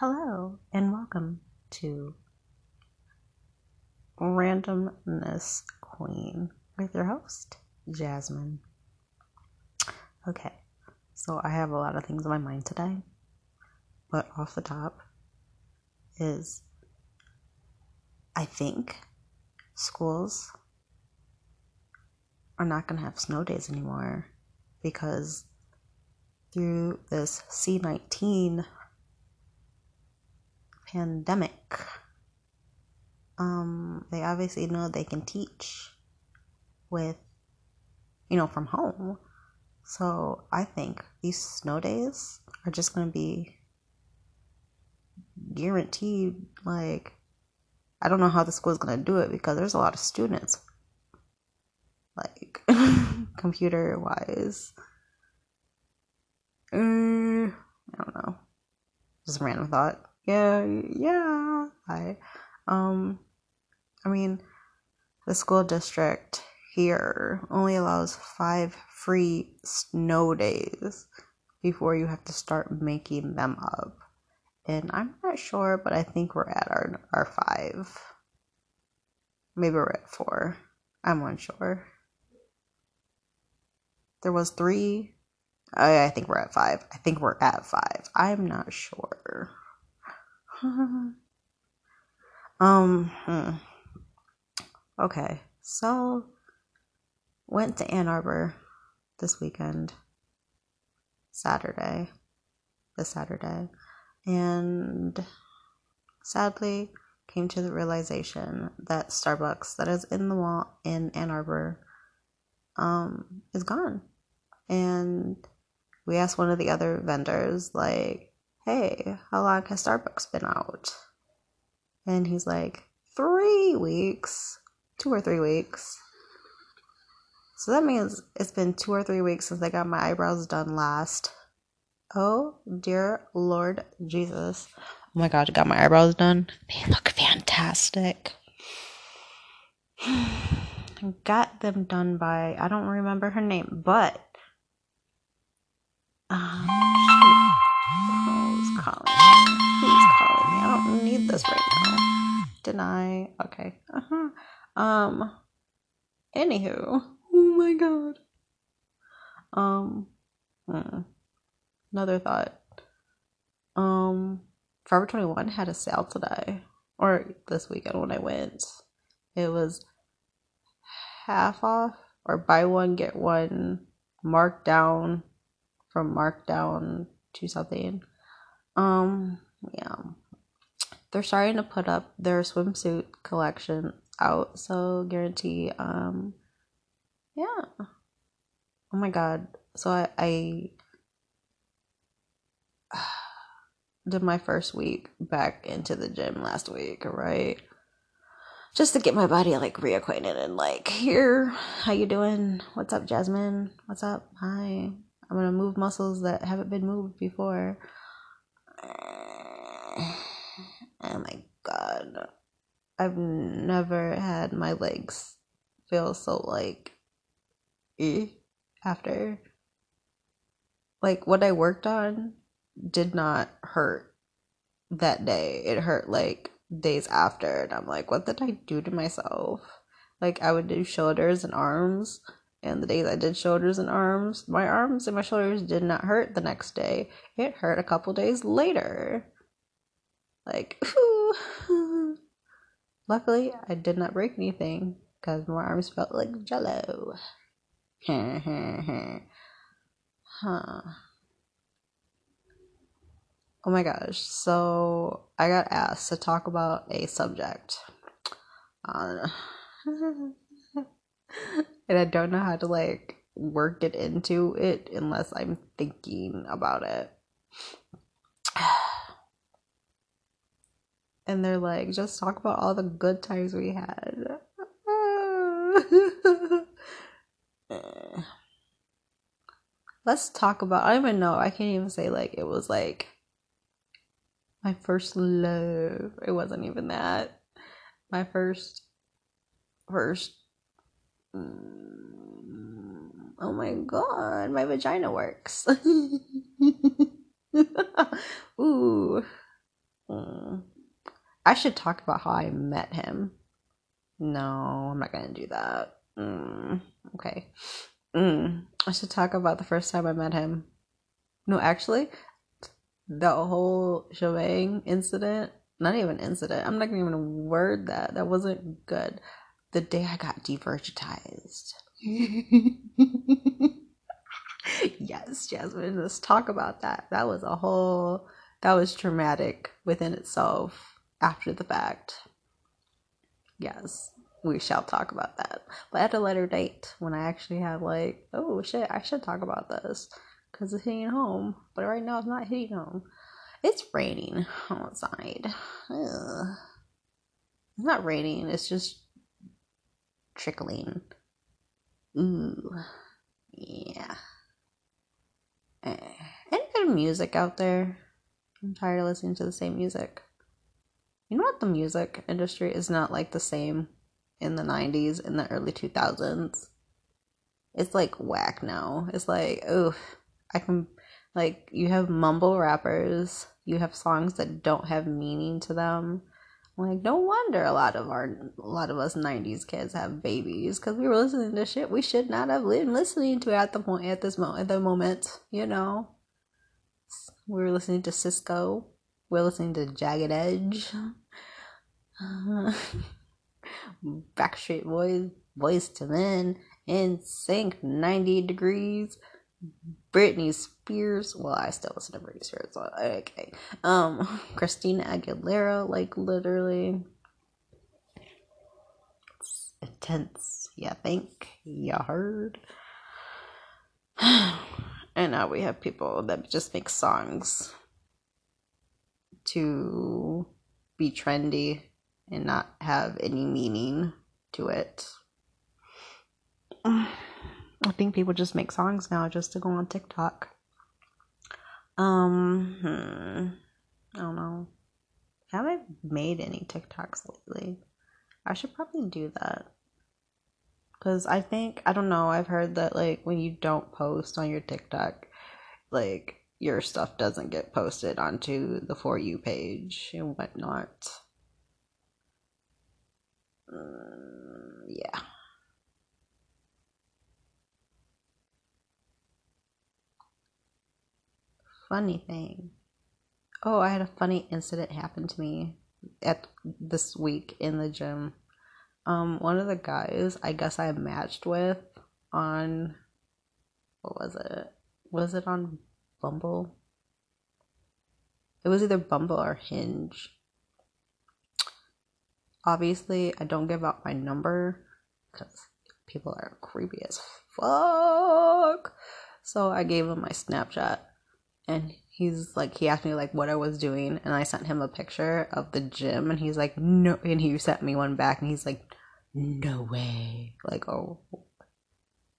Hello and welcome to Randomness Queen with your host, Jasmine. Okay, so I have a lot of things on my mind today, but off the top is I think schools are not going to have snow days anymore because through this C19 pandemic, um, they obviously know they can teach with, you know, from home. So I think these snow days are just going to be guaranteed. Like, I don't know how the school's going to do it because there's a lot of students, like, computer wise. Uh, I don't know. Just a random thought yeah, yeah. I, um, I mean, the school district here only allows five free snow days before you have to start making them up. And I'm not sure, but I think we're at our our five. Maybe we're at four. I'm unsure. There was three. I, I think we're at five. I think we're at five. I'm not sure. um, hmm. okay. So, went to Ann Arbor this weekend, Saturday, this Saturday, and sadly came to the realization that Starbucks that is in the mall in Ann Arbor um is gone. And we asked one of the other vendors like hey, how long has Starbucks been out? And he's like, three weeks, two or three weeks. So that means it's been two or three weeks since I got my eyebrows done last. Oh, dear Lord Jesus. Oh my God, I got my eyebrows done. They look fantastic. I got them done by, I don't remember her name, but. Um, calling? Who's calling me? I don't need this right now. Deny. Okay. Uh huh. Um. Anywho. Oh my god. Um. Hmm. Another thought. Um. Forever 21 had a sale today. Or this weekend when I went. It was half off or buy one get one markdown from markdown to something. Um, yeah. They're starting to put up their swimsuit collection out, so guarantee um yeah. Oh my god. So I I did my first week back into the gym last week, right? Just to get my body like reacquainted and like here, how you doing? What's up, Jasmine? What's up? Hi. I'm gonna move muscles that haven't been moved before. Oh my god. I've never had my legs feel so like eh, after like what I worked on did not hurt that day. It hurt like days after and I'm like, what did I do to myself? Like I would do shoulders and arms and the days I did shoulders and arms, my arms and my shoulders did not hurt the next day. It hurt a couple days later. Like, luckily, I did not break anything because my arms felt like jello. huh. Oh my gosh. So, I got asked to talk about a subject. and I don't know how to like work it into it unless I'm thinking about it. And they're like, just talk about all the good times we had. Eh. Let's talk about I don't even know. I can't even say like it was like my first love. It wasn't even that. My first first oh my god, my vagina works. Ooh. Mm. I should talk about how I met him. No, I'm not gonna do that. Mm. Okay. Mm. I should talk about the first time I met him. No, actually, the whole shebang incident, not even incident, I'm not gonna even word that. That wasn't good. The day I got devirginized. yes, Jasmine, let's talk about that. That was a whole, that was traumatic within itself after the fact. Yes, we shall talk about that. But at a later date, when I actually have, like, oh shit, I should talk about this because it's hitting home. But right now, it's not hitting home. It's raining outside. Ugh. It's not raining, it's just trickling. Ooh. Yeah. Eh. Any good music out there? I'm tired of listening to the same music. You know what? The music industry is not like the same in the 90s, in the early 2000s. It's like whack now. It's like, oh, I can, like, you have mumble rappers, you have songs that don't have meaning to them. Like, no wonder a lot of our, a lot of us '90s kids have babies because we were listening to shit we should not have been listening to at the point at this moment. At the moment, you know, we were listening to Sisqo. We are listening to Jagged Edge. Backstreet Boys, Boyz II Men, NSYNC, 90 Degrees. Britney Spears. Well, I still listen to Britney Spears. So okay. Um, Christina Aguilera, like literally. It's intense. You think? You heard? and now we have people that just make songs to be trendy and not have any meaning to it. I think people just make songs now just to go on TikTok. Um, hmm, I don't know. Have I made any TikToks lately? I should probably do that. Cause I think I don't know. I've heard that like when you don't post on your TikTok, like your stuff doesn't get posted onto the for you page and whatnot. Mm, funny thing. Oh, I had a funny incident happen to me at this week in the gym. Um, one of the guys I guess I matched with on what was it? Was it on Bumble? It was either Bumble or Hinge. Obviously, I don't give out my number because people are creepy as fuck. So I gave him my Snapchat and he's like he asked me like what I was doing and I sent him a picture of the gym and he's like no and he sent me one back and he's like no way. Like oh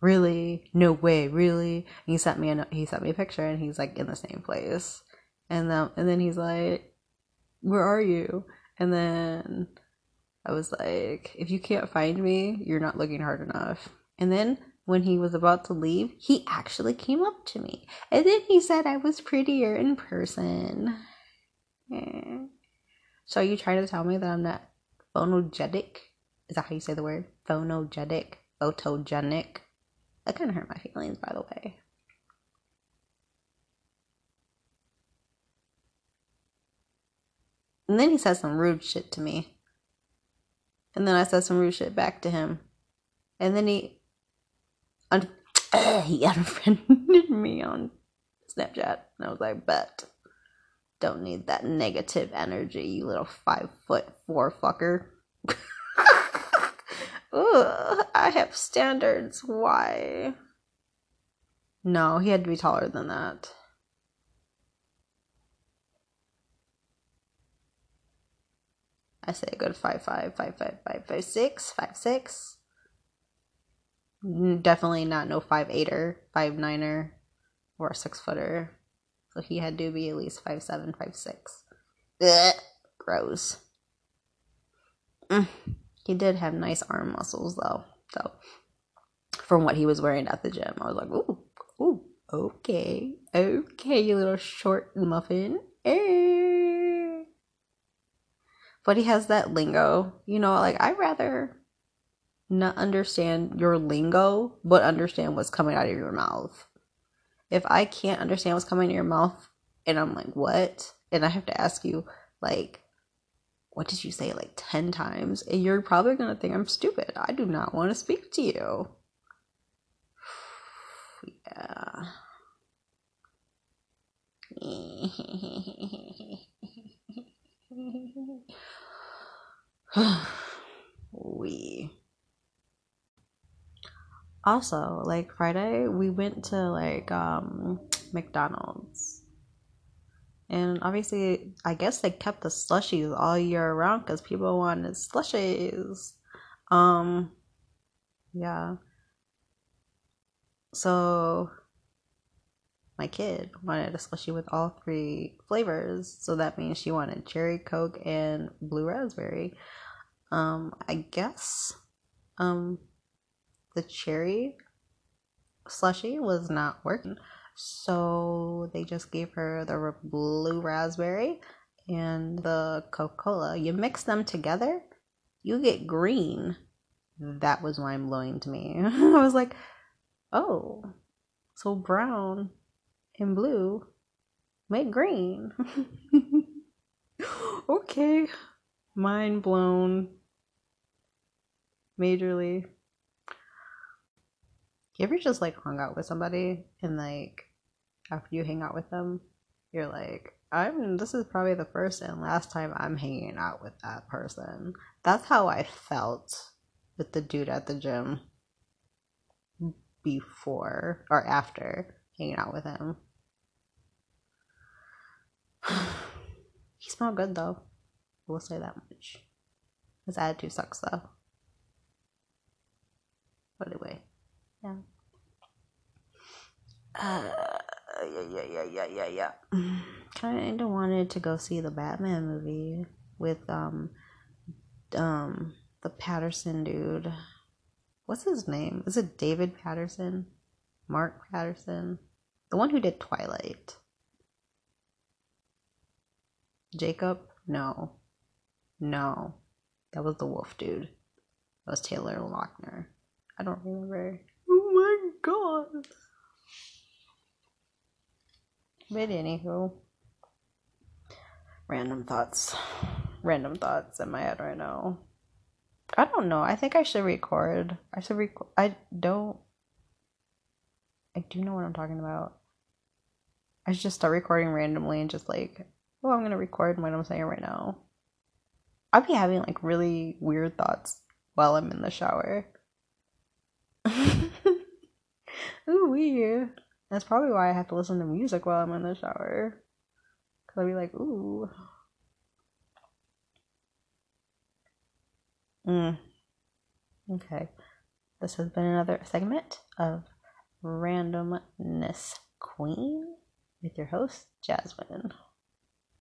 really? No way really? And he sent me a he sent me a picture and he's like in the same place. And then and then he's like where are you? And then I was like if you can't find me you're not looking hard enough. And then when he was about to leave, he actually came up to me. And then he said I was prettier in person. So are you trying to tell me that I'm not phonogenic? Is that how you say the word? Phonogenic? Photogenic? That kind of hurt my feelings, by the way. And then he said some rude shit to me. And then I said some rude shit back to him. And then he he unfriended me on Snapchat. And I was like, bet. Don't need that negative energy, you little five foot four fucker. Ugh, I have standards. Why? No, he had to be taller than that. I say a good five five, five five, five five six, five six. Definitely not no five eighter, five niner, or a six footer. So he had to be at least five seven, five six. Ugh, gross. Mm. He did have nice arm muscles though. So from what he was wearing at the gym, I was like, ooh, ooh, okay, okay, you little short muffin. Eh. but he has that lingo. You know, like I rather not understand your lingo, but understand what's coming out of your mouth. If I can't understand what's coming in your mouth and I'm like, what? And I have to ask you, like, what did you say like 10 times? And you're probably going to think I'm stupid. I do not want to speak to you. yeah. we also like friday we went to like um mcdonald's. And obviously i guess they kept the slushies all year round because people wanted slushies. Um yeah. So my kid wanted a slushie with all three flavors. So that means she wanted cherry coke and blue raspberry. Um i guess um the cherry slushy was not working. So they just gave her the blue raspberry and the Coca Cola. You mix them together, you get green. That was mind blowing to me. I was like, oh, so brown and blue make green. okay. Mind blown. Majorly you ever just like hung out with somebody and like after you hang out with them, you're like, I'm this is probably the first and last time I'm hanging out with that person. That's how I felt with the dude at the gym before or after hanging out with him. he smelled good though. We'll say that much. His attitude sucks though. But anyway. Yeah. Uh, yeah, yeah, yeah, yeah, yeah, yeah. Kind of wanted to go see the Batman movie with um, um, the Patterson dude. What's his name? Is it David Patterson? Mark Patterson? The one who did Twilight. Jacob? No. No. That was the wolf dude. That was Taylor Lautner. I don't remember. Oh my god. But anywho, random thoughts, random thoughts in my head right now. I don't know. I think I should record. I should record. I don't. I do know what I'm talking about. I should just start recording randomly and just like, oh, I'm gonna record what I'm saying right now. I'll be having like really weird thoughts while I'm in the shower. Ooh, weird. That's probably why I have to listen to music while I'm in the shower. Cause I'll be like, ooh. Mm. Okay. This has been another segment of Randomness Queen with your host, Jasmine.